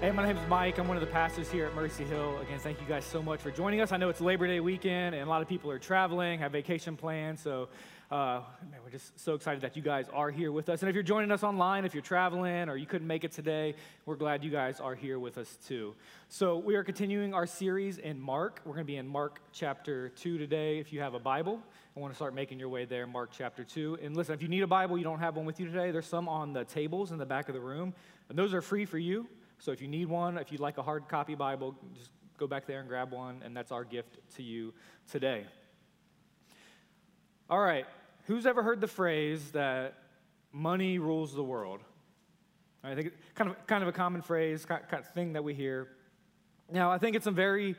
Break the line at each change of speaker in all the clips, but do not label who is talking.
Hey, my name is Mike. I'm one of the pastors here at Mercy Hill. Again, thank you guys so much for joining us. I know it's Labor Day weekend, and a lot of people are traveling, have vacation plans. So, uh, man, we're just so excited that you guys are here with us. And if you're joining us online, if you're traveling or you couldn't make it today, we're glad you guys are here with us too. So, we are continuing our series in Mark. We're going to be in Mark chapter 2 today. If you have a Bible, I want to start making your way there, Mark chapter 2. And listen, if you need a Bible, you don't have one with you today, there's some on the tables in the back of the room, and those are free for you. So if you need one, if you'd like a hard copy Bible, just go back there and grab one, and that's our gift to you today. All right, who's ever heard the phrase that money rules the world? I think kind of kind of a common phrase, kind of thing that we hear. Now, I think it's in some very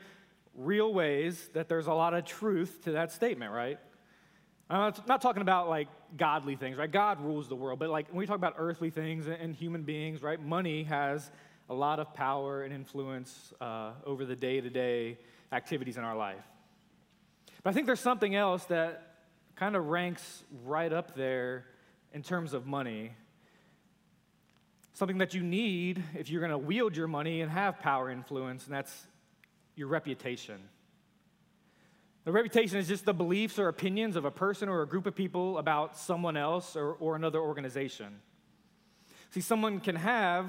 real ways that there's a lot of truth to that statement, right? Uh, I'm not talking about like godly things, right? God rules the world, but like when we talk about earthly things and human beings, right? Money has a lot of power and influence uh, over the day to day activities in our life. But I think there's something else that kind of ranks right up there in terms of money. Something that you need if you're going to wield your money and have power influence, and that's your reputation. The reputation is just the beliefs or opinions of a person or a group of people about someone else or, or another organization. See, someone can have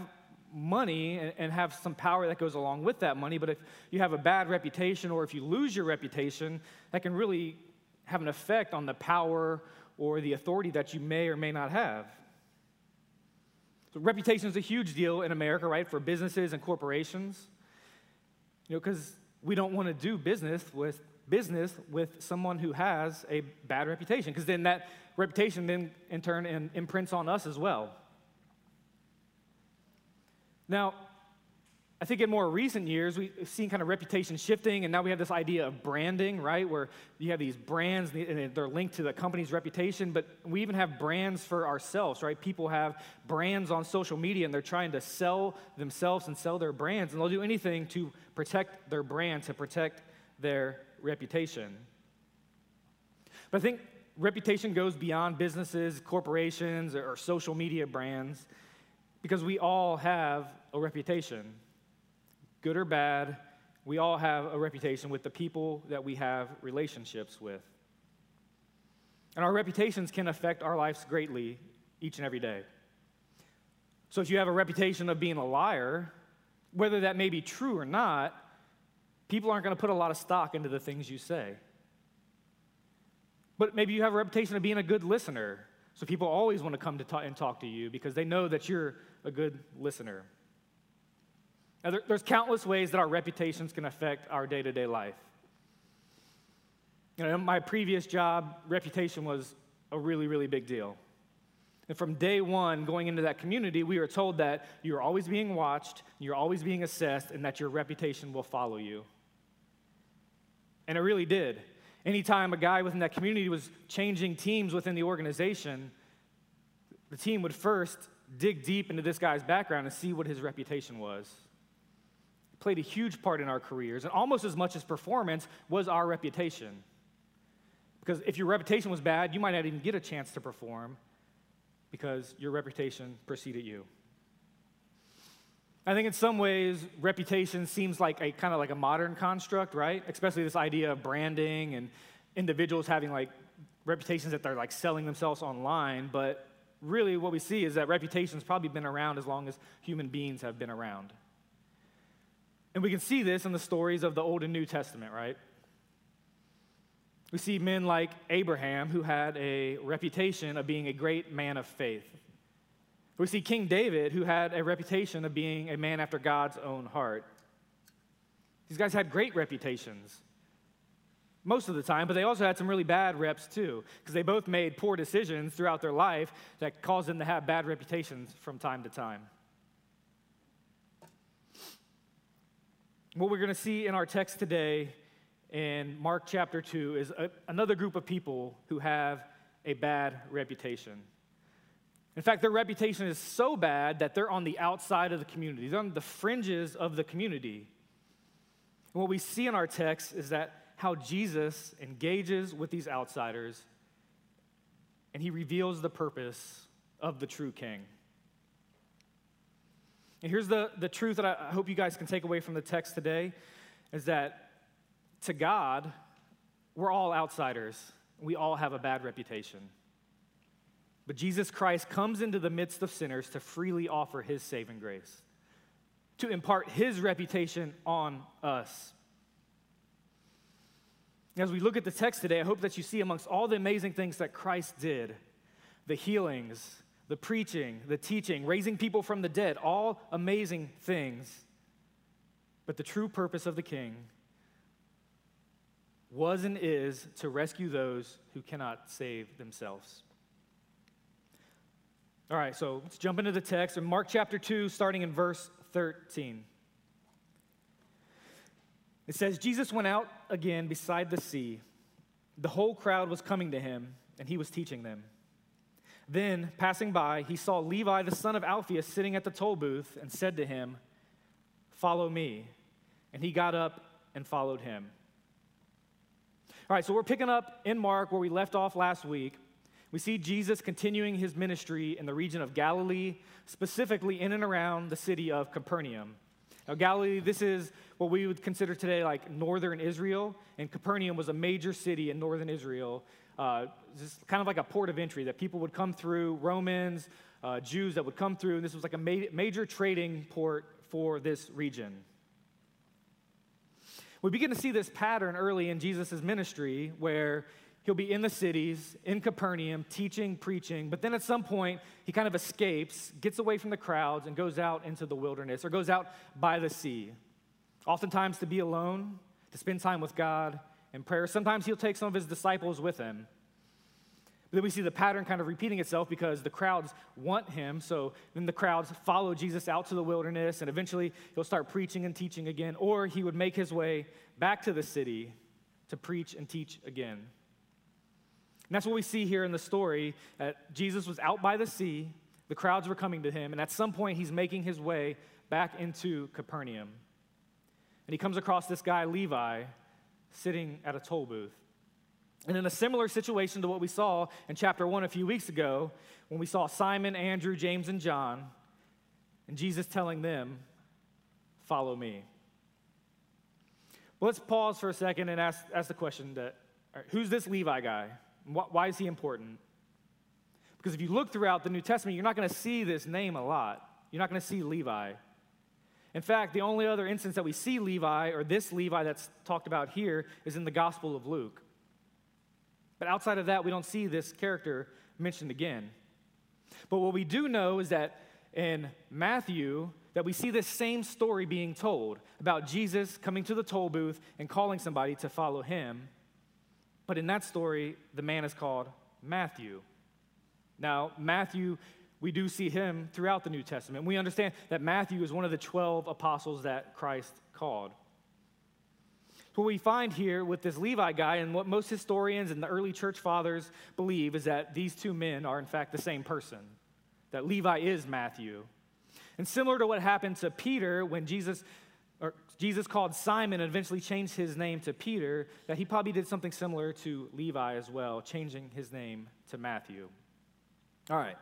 money and have some power that goes along with that money. But if you have a bad reputation or if you lose your reputation, that can really have an effect on the power or the authority that you may or may not have. So reputation is a huge deal in America, right, for businesses and corporations. You know, because we don't want to do business with business with someone who has a bad reputation, because then that reputation then in turn imprints on us as well. Now, I think in more recent years, we've seen kind of reputation shifting, and now we have this idea of branding, right? Where you have these brands and they're linked to the company's reputation, but we even have brands for ourselves, right? People have brands on social media and they're trying to sell themselves and sell their brands, and they'll do anything to protect their brand, to protect their reputation. But I think reputation goes beyond businesses, corporations, or social media brands because we all have a reputation. Good or bad, we all have a reputation with the people that we have relationships with. And our reputations can affect our lives greatly each and every day. So if you have a reputation of being a liar, whether that may be true or not, people aren't going to put a lot of stock into the things you say. But maybe you have a reputation of being a good listener. So people always want to come to talk and talk to you because they know that you're a good listener. Now, there, there's countless ways that our reputations can affect our day to day life. You know, in my previous job, reputation was a really, really big deal. And from day one, going into that community, we were told that you're always being watched, you're always being assessed, and that your reputation will follow you. And it really did. Anytime a guy within that community was changing teams within the organization, the team would first dig deep into this guy's background and see what his reputation was. Played a huge part in our careers, and almost as much as performance was our reputation. Because if your reputation was bad, you might not even get a chance to perform because your reputation preceded you. I think in some ways, reputation seems like a kind of like a modern construct, right? Especially this idea of branding and individuals having like reputations that they're like selling themselves online. But really, what we see is that reputation's probably been around as long as human beings have been around. And we can see this in the stories of the Old and New Testament, right? We see men like Abraham who had a reputation of being a great man of faith. We see King David who had a reputation of being a man after God's own heart. These guys had great reputations most of the time, but they also had some really bad reps too, because they both made poor decisions throughout their life that caused them to have bad reputations from time to time. What we're going to see in our text today in Mark chapter 2 is a, another group of people who have a bad reputation. In fact, their reputation is so bad that they're on the outside of the community, they're on the fringes of the community. And what we see in our text is that how Jesus engages with these outsiders and he reveals the purpose of the true king. And here's the, the truth that I hope you guys can take away from the text today is that to God, we're all outsiders. We all have a bad reputation. But Jesus Christ comes into the midst of sinners to freely offer his saving grace, to impart his reputation on us. As we look at the text today, I hope that you see amongst all the amazing things that Christ did the healings, the preaching, the teaching, raising people from the dead, all amazing things. But the true purpose of the king was and is to rescue those who cannot save themselves. All right, so let's jump into the text in Mark chapter 2, starting in verse 13. It says, Jesus went out again beside the sea. The whole crowd was coming to him, and he was teaching them. Then, passing by, he saw Levi the son of Alphaeus sitting at the toll booth and said to him, Follow me. And he got up and followed him. All right, so we're picking up in Mark where we left off last week. We see Jesus continuing his ministry in the region of Galilee, specifically in and around the city of Capernaum. Now, Galilee, this is what we would consider today like northern Israel, and Capernaum was a major city in northern Israel. Uh, just kind of like a port of entry that people would come through, Romans, uh, Jews that would come through, and this was like a ma- major trading port for this region. We begin to see this pattern early in Jesus' ministry where he'll be in the cities, in Capernaum, teaching, preaching, but then at some point he kind of escapes, gets away from the crowds, and goes out into the wilderness or goes out by the sea. Oftentimes to be alone, to spend time with God in prayer. Sometimes he'll take some of his disciples with him. But then we see the pattern kind of repeating itself because the crowds want him. So then the crowds follow Jesus out to the wilderness, and eventually he'll start preaching and teaching again, or he would make his way back to the city to preach and teach again. And that's what we see here in the story that Jesus was out by the sea, the crowds were coming to him, and at some point he's making his way back into Capernaum. And he comes across this guy, Levi, sitting at a toll booth. And in a similar situation to what we saw in chapter 1 a few weeks ago, when we saw Simon, Andrew, James, and John, and Jesus telling them, Follow me. Well, let's pause for a second and ask, ask the question that, right, who's this Levi guy? Why is he important? Because if you look throughout the New Testament, you're not going to see this name a lot. You're not going to see Levi. In fact, the only other instance that we see Levi, or this Levi that's talked about here, is in the Gospel of Luke. But outside of that, we don't see this character mentioned again. But what we do know is that in Matthew, that we see this same story being told about Jesus coming to the toll booth and calling somebody to follow him. But in that story, the man is called Matthew. Now, Matthew, we do see him throughout the New Testament. We understand that Matthew is one of the 12 apostles that Christ called. What we find here with this Levi guy, and what most historians and the early church fathers believe, is that these two men are, in fact, the same person, that Levi is Matthew. And similar to what happened to Peter when Jesus, or Jesus called Simon and eventually changed his name to Peter, that he probably did something similar to Levi as well, changing his name to Matthew. All right,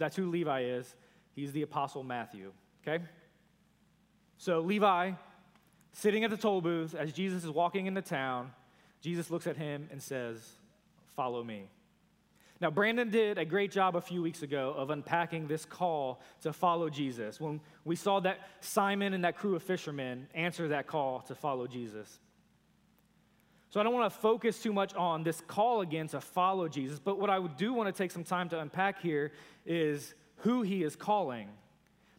that's who Levi is. He's the apostle Matthew, okay? So Levi Sitting at the toll booth as Jesus is walking into town, Jesus looks at him and says, Follow me. Now, Brandon did a great job a few weeks ago of unpacking this call to follow Jesus when we saw that Simon and that crew of fishermen answer that call to follow Jesus. So, I don't want to focus too much on this call again to follow Jesus, but what I do want to take some time to unpack here is who he is calling.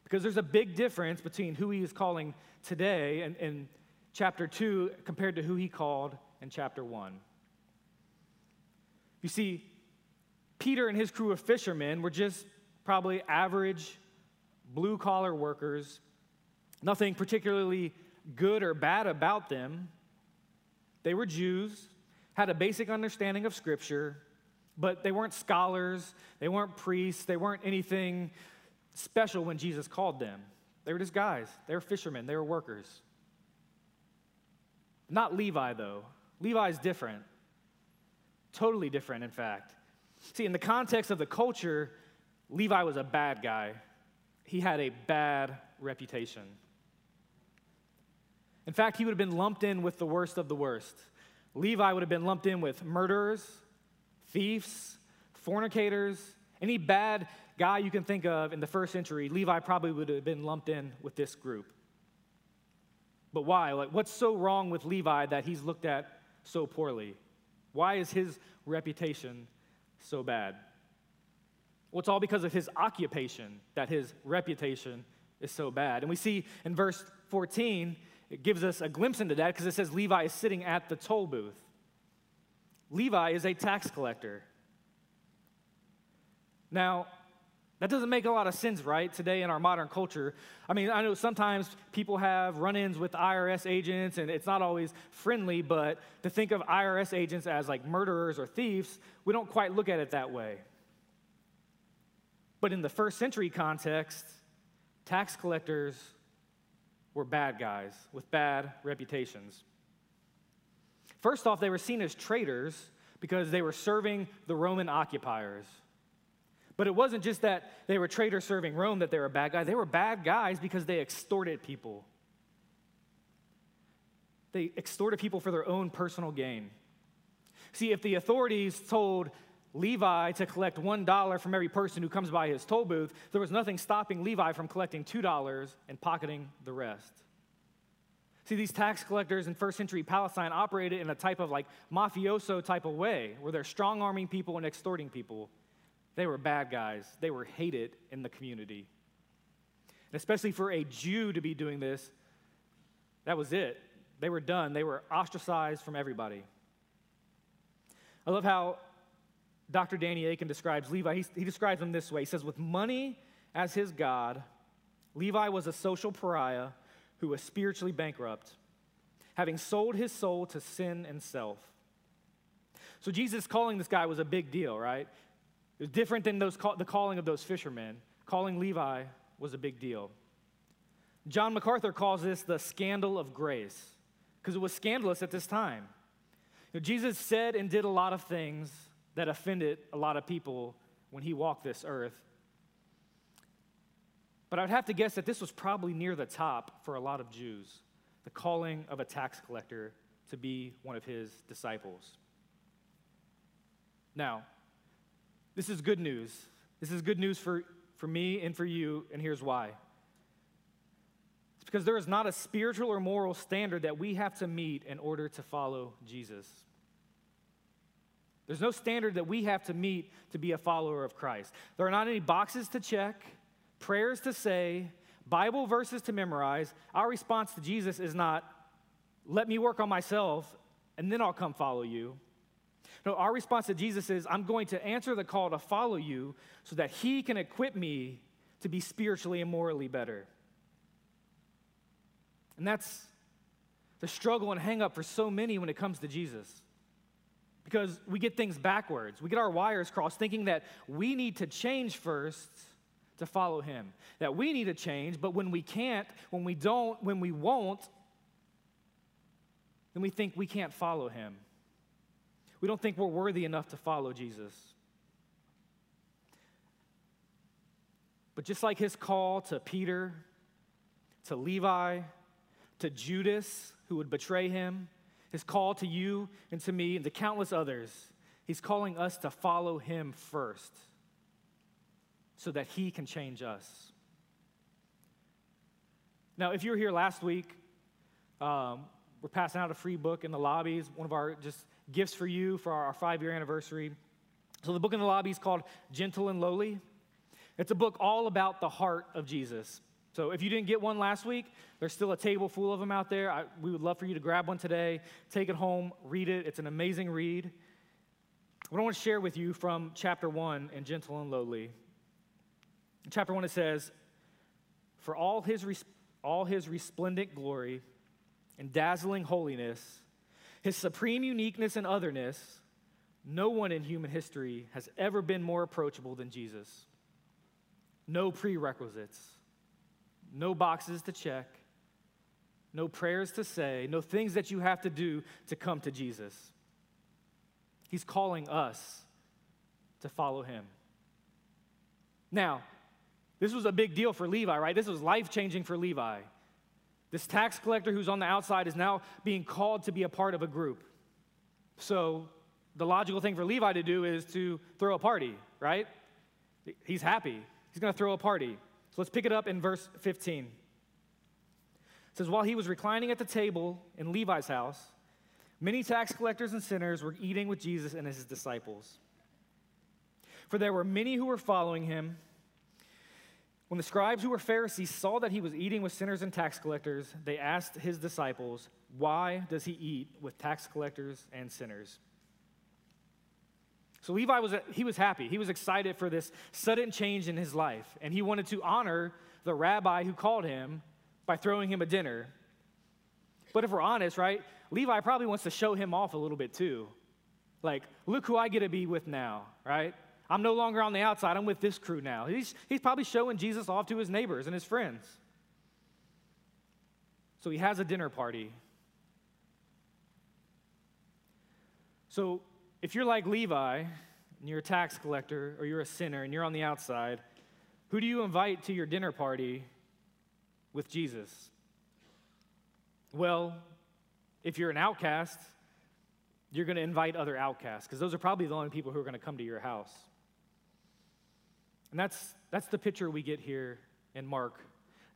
Because there's a big difference between who he is calling today and, in chapter 2 compared to who he called in chapter 1. You see, Peter and his crew of fishermen were just probably average blue collar workers, nothing particularly good or bad about them. They were Jews, had a basic understanding of Scripture, but they weren't scholars, they weren't priests, they weren't anything special when Jesus called them. They were just guys. They were fishermen. They were workers. Not Levi, though. Levi's different. Totally different, in fact. See, in the context of the culture, Levi was a bad guy. He had a bad reputation. In fact, he would have been lumped in with the worst of the worst. Levi would have been lumped in with murderers, thieves, fornicators, any bad guy you can think of in the first century, Levi probably would have been lumped in with this group. But why? Like, what's so wrong with Levi that he's looked at so poorly? Why is his reputation so bad? Well, it's all because of his occupation that his reputation is so bad. And we see in verse 14, it gives us a glimpse into that because it says Levi is sitting at the toll booth. Levi is a tax collector. Now, that doesn't make a lot of sense, right, today in our modern culture. I mean, I know sometimes people have run ins with IRS agents and it's not always friendly, but to think of IRS agents as like murderers or thieves, we don't quite look at it that way. But in the first century context, tax collectors were bad guys with bad reputations. First off, they were seen as traitors because they were serving the Roman occupiers. But it wasn't just that they were traitors serving Rome that they were bad guys. They were bad guys because they extorted people. They extorted people for their own personal gain. See, if the authorities told Levi to collect $1 from every person who comes by his toll booth, there was nothing stopping Levi from collecting $2 and pocketing the rest. See, these tax collectors in first century Palestine operated in a type of like mafioso type of way where they're strong arming people and extorting people. They were bad guys, they were hated in the community. And especially for a Jew to be doing this, that was it. They were done, they were ostracized from everybody. I love how Dr. Danny Akin describes Levi. He, he describes him this way He says, With money as his God, Levi was a social pariah who was spiritually bankrupt, having sold his soul to sin and self. So Jesus calling this guy was a big deal, right? It was different than those the calling of those fishermen. Calling Levi was a big deal. John MacArthur calls this the scandal of grace because it was scandalous at this time. You know, Jesus said and did a lot of things that offended a lot of people when he walked this earth. But I'd have to guess that this was probably near the top for a lot of Jews the calling of a tax collector to be one of his disciples. Now, this is good news. This is good news for, for me and for you, and here's why. It's because there is not a spiritual or moral standard that we have to meet in order to follow Jesus. There's no standard that we have to meet to be a follower of Christ. There are not any boxes to check, prayers to say, Bible verses to memorize. Our response to Jesus is not, let me work on myself and then I'll come follow you. No, our response to Jesus is, I'm going to answer the call to follow you so that he can equip me to be spiritually and morally better. And that's the struggle and hang up for so many when it comes to Jesus because we get things backwards. We get our wires crossed thinking that we need to change first to follow him. That we need to change, but when we can't, when we don't, when we won't, then we think we can't follow him. We don't think we're worthy enough to follow Jesus. But just like his call to Peter, to Levi, to Judas, who would betray him, his call to you and to me and to countless others, he's calling us to follow him first so that he can change us. Now, if you were here last week, um, we're passing out a free book in the lobbies, one of our just gifts for you for our, our five year anniversary. So, the book in the lobby is called Gentle and Lowly. It's a book all about the heart of Jesus. So if you didn't get one last week, there's still a table full of them out there. I, we would love for you to grab one today, take it home, read it. It's an amazing read. What I want to share with you from chapter one in Gentle and Lowly. In chapter one, it says, For all his, res- all his resplendent glory and dazzling holiness, his supreme uniqueness and otherness, no one in human history has ever been more approachable than Jesus. No prerequisites no boxes to check, no prayers to say, no things that you have to do to come to Jesus. He's calling us to follow him. Now, This was a big deal for Levi, right? This was life changing for Levi. This tax collector who's on the outside is now being called to be a part of a group. So the logical thing for Levi to do is to throw a party, right? He's happy. He's going to throw a party. So let's pick it up in verse 15. It says, While he was reclining at the table in Levi's house, many tax collectors and sinners were eating with Jesus and his disciples. For there were many who were following him. When the scribes who were Pharisees saw that he was eating with sinners and tax collectors, they asked his disciples, Why does he eat with tax collectors and sinners? So Levi was, he was happy. He was excited for this sudden change in his life. And he wanted to honor the rabbi who called him by throwing him a dinner. But if we're honest, right, Levi probably wants to show him off a little bit too. Like, look who I get to be with now, right? I'm no longer on the outside. I'm with this crew now. He's, he's probably showing Jesus off to his neighbors and his friends. So he has a dinner party. So if you're like Levi and you're a tax collector or you're a sinner and you're on the outside, who do you invite to your dinner party with Jesus? Well, if you're an outcast, you're going to invite other outcasts because those are probably the only people who are going to come to your house. And that's, that's the picture we get here in Mark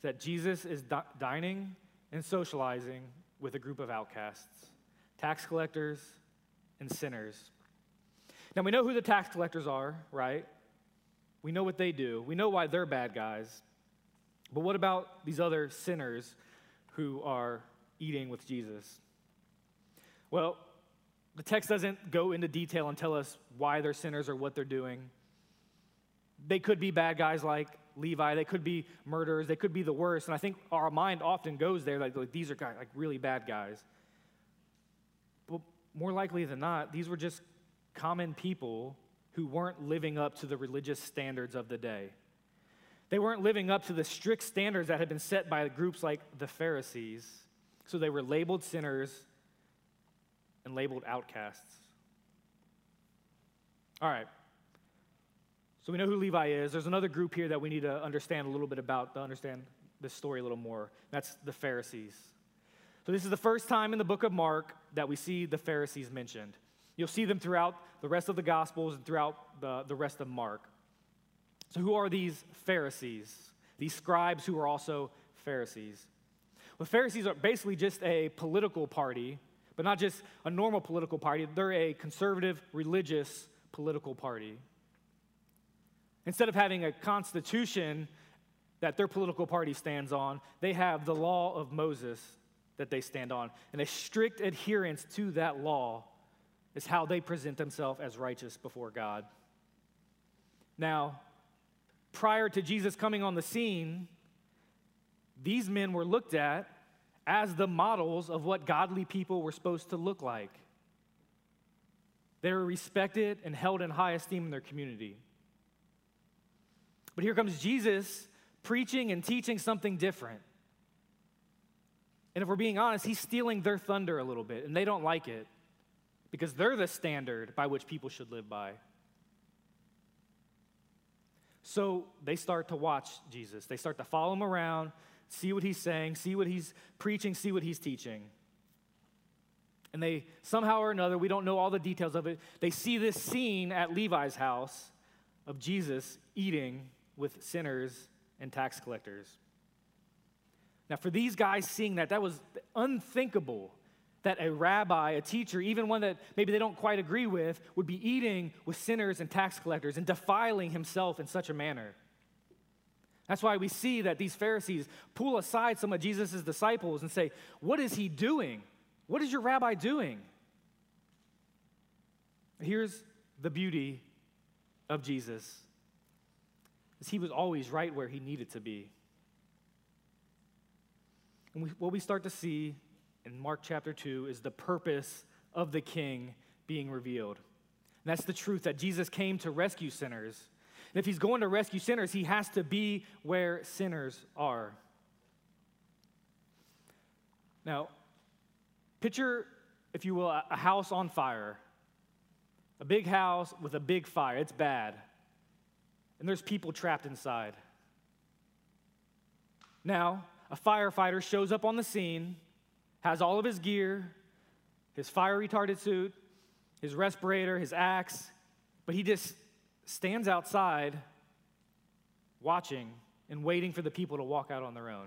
that Jesus is di- dining and socializing with a group of outcasts, tax collectors and sinners. Now, we know who the tax collectors are, right? We know what they do, we know why they're bad guys. But what about these other sinners who are eating with Jesus? Well, the text doesn't go into detail and tell us why they're sinners or what they're doing. They could be bad guys like Levi. They could be murderers. They could be the worst. And I think our mind often goes there like, like these are guys, like really bad guys. But more likely than not, these were just common people who weren't living up to the religious standards of the day. They weren't living up to the strict standards that had been set by groups like the Pharisees. So they were labeled sinners and labeled outcasts. All right, so we know who Levi is. There's another group here that we need to understand a little bit about to understand this story a little more. That's the Pharisees. So this is the first time in the book of Mark that we see the Pharisees mentioned. You'll see them throughout the rest of the Gospels and throughout the, the rest of Mark. So, who are these Pharisees? These scribes who are also Pharisees. Well, Pharisees are basically just a political party, but not just a normal political party. They're a conservative, religious political party. Instead of having a constitution that their political party stands on, they have the law of Moses that they stand on. And a strict adherence to that law is how they present themselves as righteous before God. Now, prior to Jesus coming on the scene, these men were looked at as the models of what godly people were supposed to look like. They were respected and held in high esteem in their community. But here comes Jesus preaching and teaching something different. And if we're being honest, he's stealing their thunder a little bit, and they don't like it because they're the standard by which people should live by. So they start to watch Jesus. They start to follow him around, see what he's saying, see what he's preaching, see what he's teaching. And they, somehow or another, we don't know all the details of it, they see this scene at Levi's house of Jesus eating with sinners and tax collectors. Now, for these guys seeing that, that was unthinkable that a rabbi, a teacher, even one that maybe they don't quite agree with, would be eating with sinners and tax collectors and defiling himself in such a manner. That's why we see that these Pharisees pull aside some of Jesus' disciples and say, What is he doing? What is your rabbi doing? Here's the beauty of Jesus is he was always right where he needed to be. And we, what we start to see in Mark chapter 2 is the purpose of the king being revealed. And that's the truth that Jesus came to rescue sinners. And if he's going to rescue sinners, he has to be where sinners are. Now, picture, if you will, a house on fire. A big house with a big fire. It's bad and there's people trapped inside. Now, a firefighter shows up on the scene, has all of his gear, his fire retardant suit, his respirator, his axe, but he just stands outside watching and waiting for the people to walk out on their own.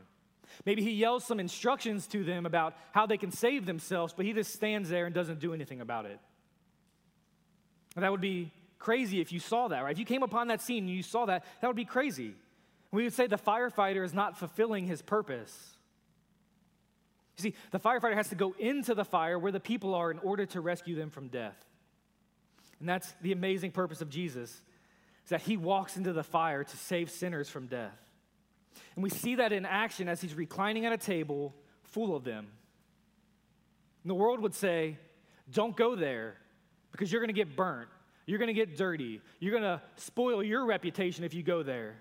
Maybe he yells some instructions to them about how they can save themselves, but he just stands there and doesn't do anything about it. And that would be crazy if you saw that, right? If you came upon that scene and you saw that, that would be crazy. We would say the firefighter is not fulfilling his purpose. You see, the firefighter has to go into the fire where the people are in order to rescue them from death. And that's the amazing purpose of Jesus, is that he walks into the fire to save sinners from death. And we see that in action as he's reclining at a table full of them. And the world would say, Don't go there because you're going to get burnt. You're going to get dirty. You're going to spoil your reputation if you go there.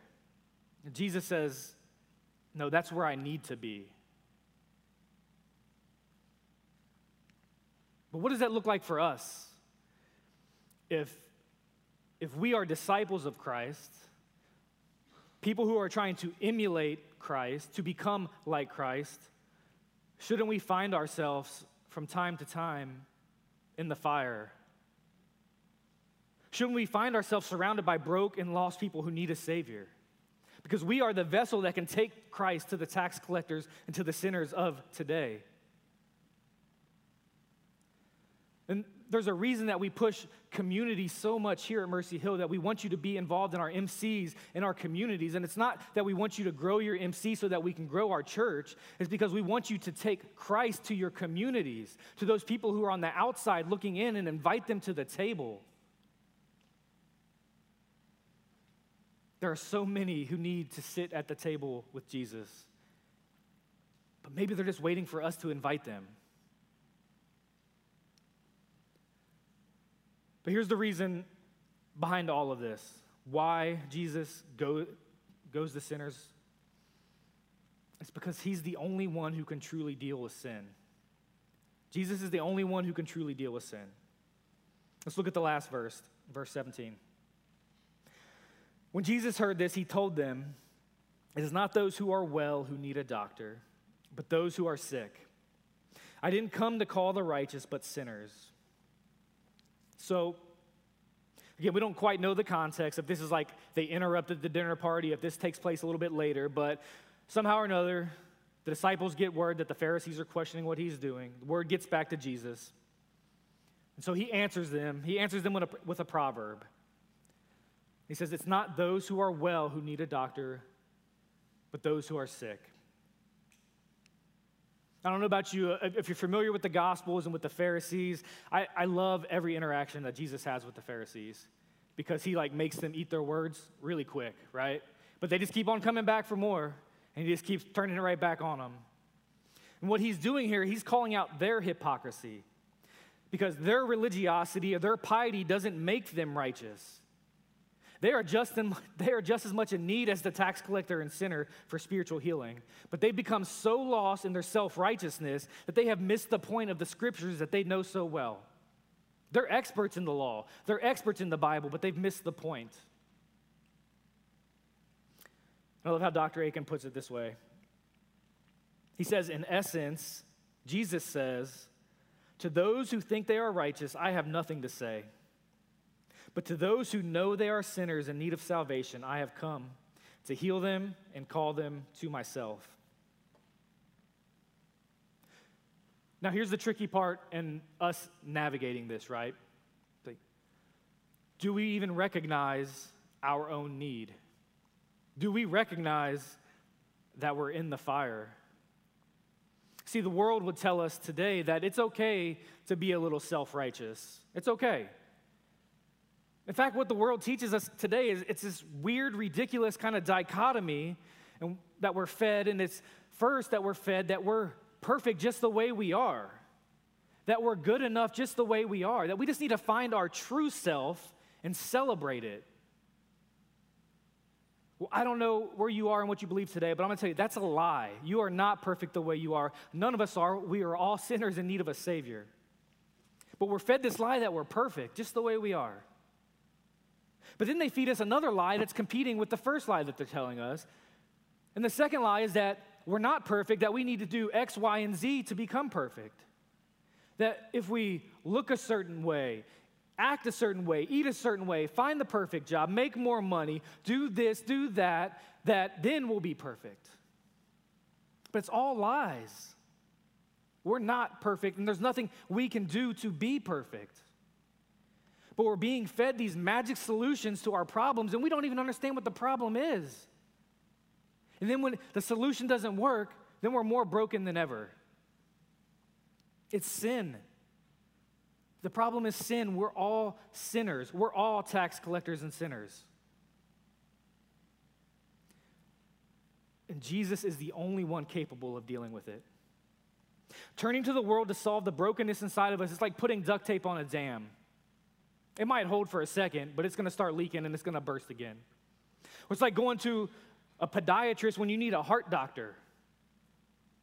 And Jesus says, No, that's where I need to be. But what does that look like for us? If, if we are disciples of Christ, people who are trying to emulate Christ, to become like Christ, shouldn't we find ourselves from time to time in the fire? Shouldn't we find ourselves surrounded by broke and lost people who need a Savior? Because we are the vessel that can take Christ to the tax collectors and to the sinners of today. And there's a reason that we push community so much here at Mercy Hill that we want you to be involved in our MCs in our communities. And it's not that we want you to grow your MC so that we can grow our church, it's because we want you to take Christ to your communities, to those people who are on the outside looking in and invite them to the table. There are so many who need to sit at the table with Jesus, but maybe they're just waiting for us to invite them. But here's the reason behind all of this why Jesus go, goes to sinners. It's because he's the only one who can truly deal with sin. Jesus is the only one who can truly deal with sin. Let's look at the last verse, verse 17. When Jesus heard this, he told them, It is not those who are well who need a doctor, but those who are sick. I didn't come to call the righteous, but sinners. So, again, we don't quite know the context, if this is like they interrupted the dinner party, if this takes place a little bit later, but somehow or another, the disciples get word that the Pharisees are questioning what he's doing. The word gets back to Jesus. And so he answers them. He answers them with a, with a proverb. He says, It's not those who are well who need a doctor, but those who are sick. I don't know about you, uh, if you're familiar with the Gospels and with the Pharisees, I, I love every interaction that Jesus has with the Pharisees because he like makes them eat their words really quick, right? But they just keep on coming back for more, and he just keeps turning it right back on them. And what he's doing here, he's calling out their hypocrisy because their religiosity or their piety doesn't make them righteous. They are, just in, they are just as much in need as the tax collector and sinner for spiritual healing. But they've become so lost in their self righteousness that they have missed the point of the scriptures that they know so well. They're experts in the law, they're experts in the Bible, but they've missed the point. I love how Dr. Akin puts it this way. He says, in essence, Jesus says, To those who think they are righteous, I have nothing to say. But to those who know they are sinners in need of salvation, I have come to heal them and call them to myself. Now, here's the tricky part in us navigating this, right? Do we even recognize our own need? Do we recognize that we're in the fire? See, the world would tell us today that it's okay to be a little self righteous. It's okay. In fact, what the world teaches us today is it's this weird, ridiculous kind of dichotomy and that we're fed, and it's first that we're fed that we're perfect just the way we are, that we're good enough just the way we are, that we just need to find our true self and celebrate it. Well, I don't know where you are and what you believe today, but I'm going to tell you that's a lie. You are not perfect the way you are. None of us are. We are all sinners in need of a Savior. But we're fed this lie that we're perfect just the way we are. But then they feed us another lie that's competing with the first lie that they're telling us. And the second lie is that we're not perfect, that we need to do X, Y, and Z to become perfect. That if we look a certain way, act a certain way, eat a certain way, find the perfect job, make more money, do this, do that, that then we'll be perfect. But it's all lies. We're not perfect, and there's nothing we can do to be perfect. But we're being fed these magic solutions to our problems, and we don't even understand what the problem is. And then when the solution doesn't work, then we're more broken than ever. It's sin. The problem is sin. We're all sinners. We're all tax collectors and sinners. And Jesus is the only one capable of dealing with it. Turning to the world to solve the brokenness inside of us is like putting duct tape on a dam. It might hold for a second, but it's to start leaking and it's to burst again. It's like going to a podiatrist when you need a heart doctor.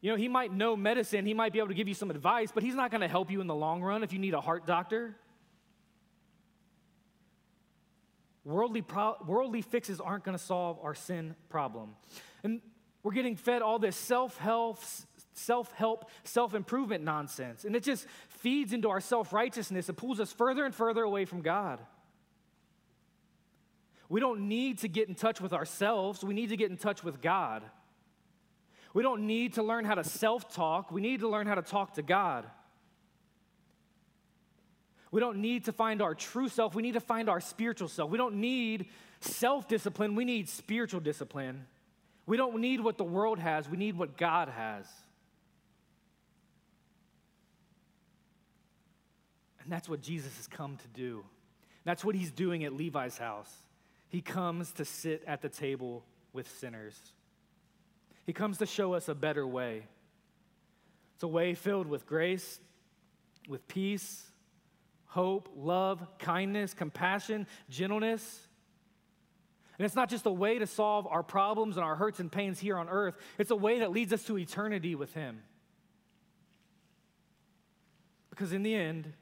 You know, he might know medicine, he might be able to give you some advice, but he's not to help you in the long run if you need a heart doctor. Worldly, pro- worldly fixes aren't to solve our sin problem. And we're getting fed all this self help, self help, self improvement nonsense. And it just feeds into our self righteousness. It pulls us further and further away from God. We don't need to get in touch with ourselves, we need to get in touch with God. We don't need to learn how to self talk, we need to learn how to talk to God. We don't need to find our true self, we need to find our spiritual self. We don't need self discipline, we need spiritual discipline. We don't need what the world has, we need what God has. And that's what Jesus has come to do. That's what he's doing at Levi's house. He comes to sit at the table with sinners. He comes to show us a better way. It's a way filled with grace, with peace, hope, love, kindness, compassion, gentleness. And it's not just a way to solve our problems and our hurts and pains here on earth, it's a way that leads us to eternity with Him. Because in the end,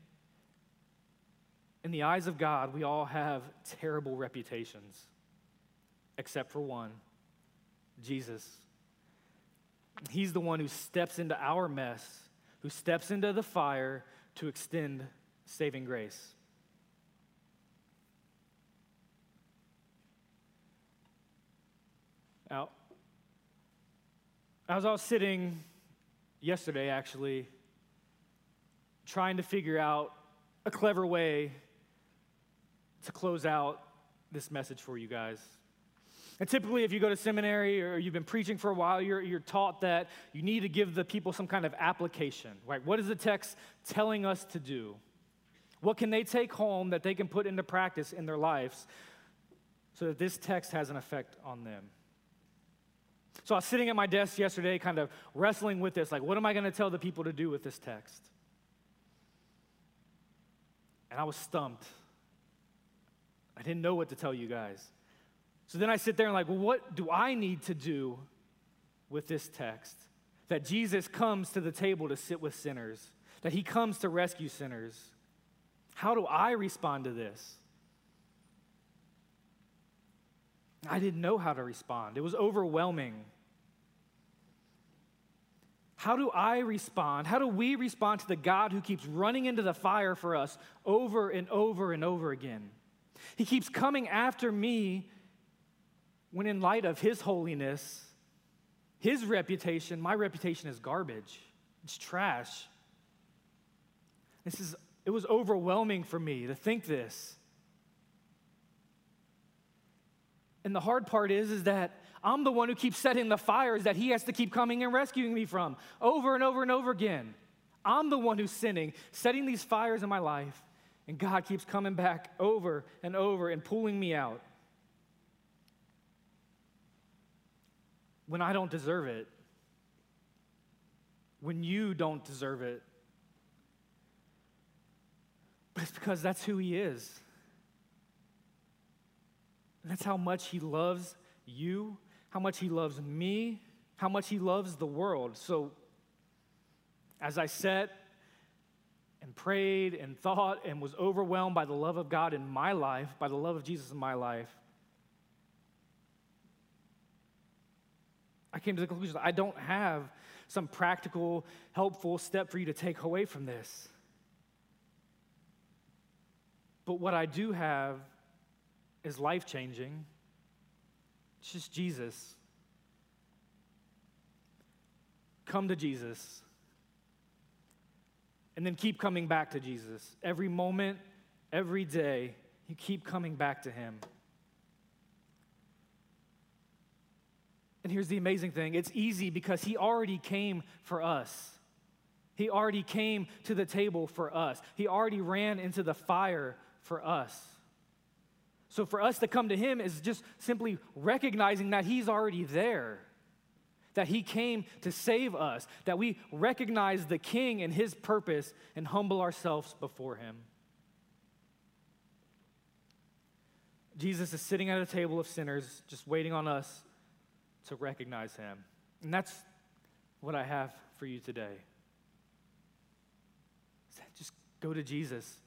in the eyes of God, we all have terrible reputations, except for one Jesus. He's the one who steps into our mess, who steps into the fire to extend saving grace. Now, as I was all sitting yesterday, actually, trying to figure out a clever way to close out this message for you guys. And typically, if you go to seminary or you've been preaching for a while, you're, you're taught that you need to give the people some kind of application, right? What is the text telling us to do? What can they take home that they can put into practice in their lives so that this text has an effect on them? So I was sitting at my desk yesterday, kind of wrestling with this like, what am I going to tell the people to do with this text? And I was stumped. I didn't know what to tell you guys. So then I sit there and, like, well, what do I need to do with this text? That Jesus comes to the table to sit with sinners, that he comes to rescue sinners. How do I respond to this? I didn't know how to respond. It was overwhelming. How do I respond? How do we respond to the God who keeps running into the fire for us over and over and over again? He keeps coming after me when, in light of His holiness, His reputation, my reputation is garbage, it's trash. This is, it was overwhelming for me to think this. And the hard part is, is that I'm the one who keeps setting the fires that he has to keep coming and rescuing me from over and over and over again. I'm the one who's sinning, setting these fires in my life. And God keeps coming back over and over and pulling me out. When I don't deserve it, when you don't deserve it. But it's because that's who He is. And that's how much He loves you, how much He loves me, how much He loves the world. So, as I sat and prayed and thought and was overwhelmed by the love of God in my life, by the love of Jesus in my life, I came to the conclusion I don't have some practical, helpful step for you to take away from this. But what I do have is life changing. It's just Jesus. Come to Jesus. And then keep coming back to Jesus. Every moment, every day, you keep coming back to Him. And here's the amazing thing it's easy because He already came for us. He already came to the table for us. He already ran into the fire for us. So for us to come to Him is just simply recognizing that He's already there, that He came to save us, that we recognize the King and His purpose and humble ourselves before Him. Jesus is sitting at a table of sinners, just waiting on us to recognize him. And that's what I have for you today. Just go to Jesus.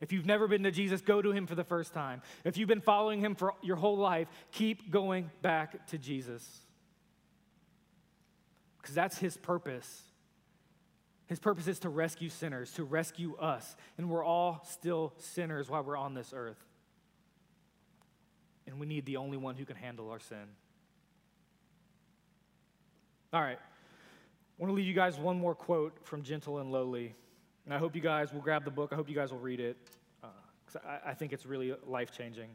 If you've never been to Jesus, go to him for the first time. If you've been following him for your whole life, keep going back to Jesus. Because that's his purpose. His purpose is to rescue sinners, to rescue us. And we're all still sinners while we're on this earth. And we need the only one who can handle our sin. All right. I want to leave you guys one more quote from Gentle and Lowly. And I hope you guys will grab the book. I hope you guys will read it because uh, I, I think it's really life changing.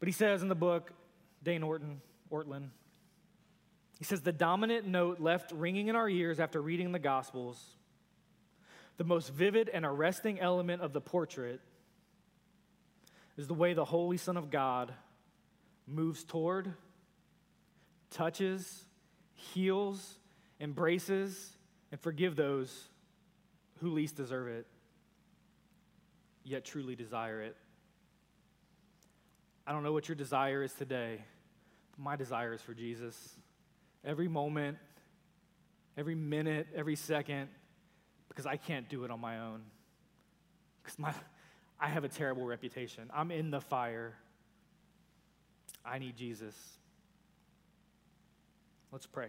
But he says in the book, Dane Orton, Ortlund, he says, the dominant note left ringing in our ears after reading the Gospels, the most vivid and arresting element of the portrait is the way the Holy Son of God moves toward touches, heals, embraces, and forgive those who least deserve it, yet truly desire it. I don't know what your desire is today, but my desire is for Jesus. Every moment, every minute, every second, because I can't do it on my own. Because my, I have a terrible reputation. I'm in the fire. I need Jesus. Let's pray.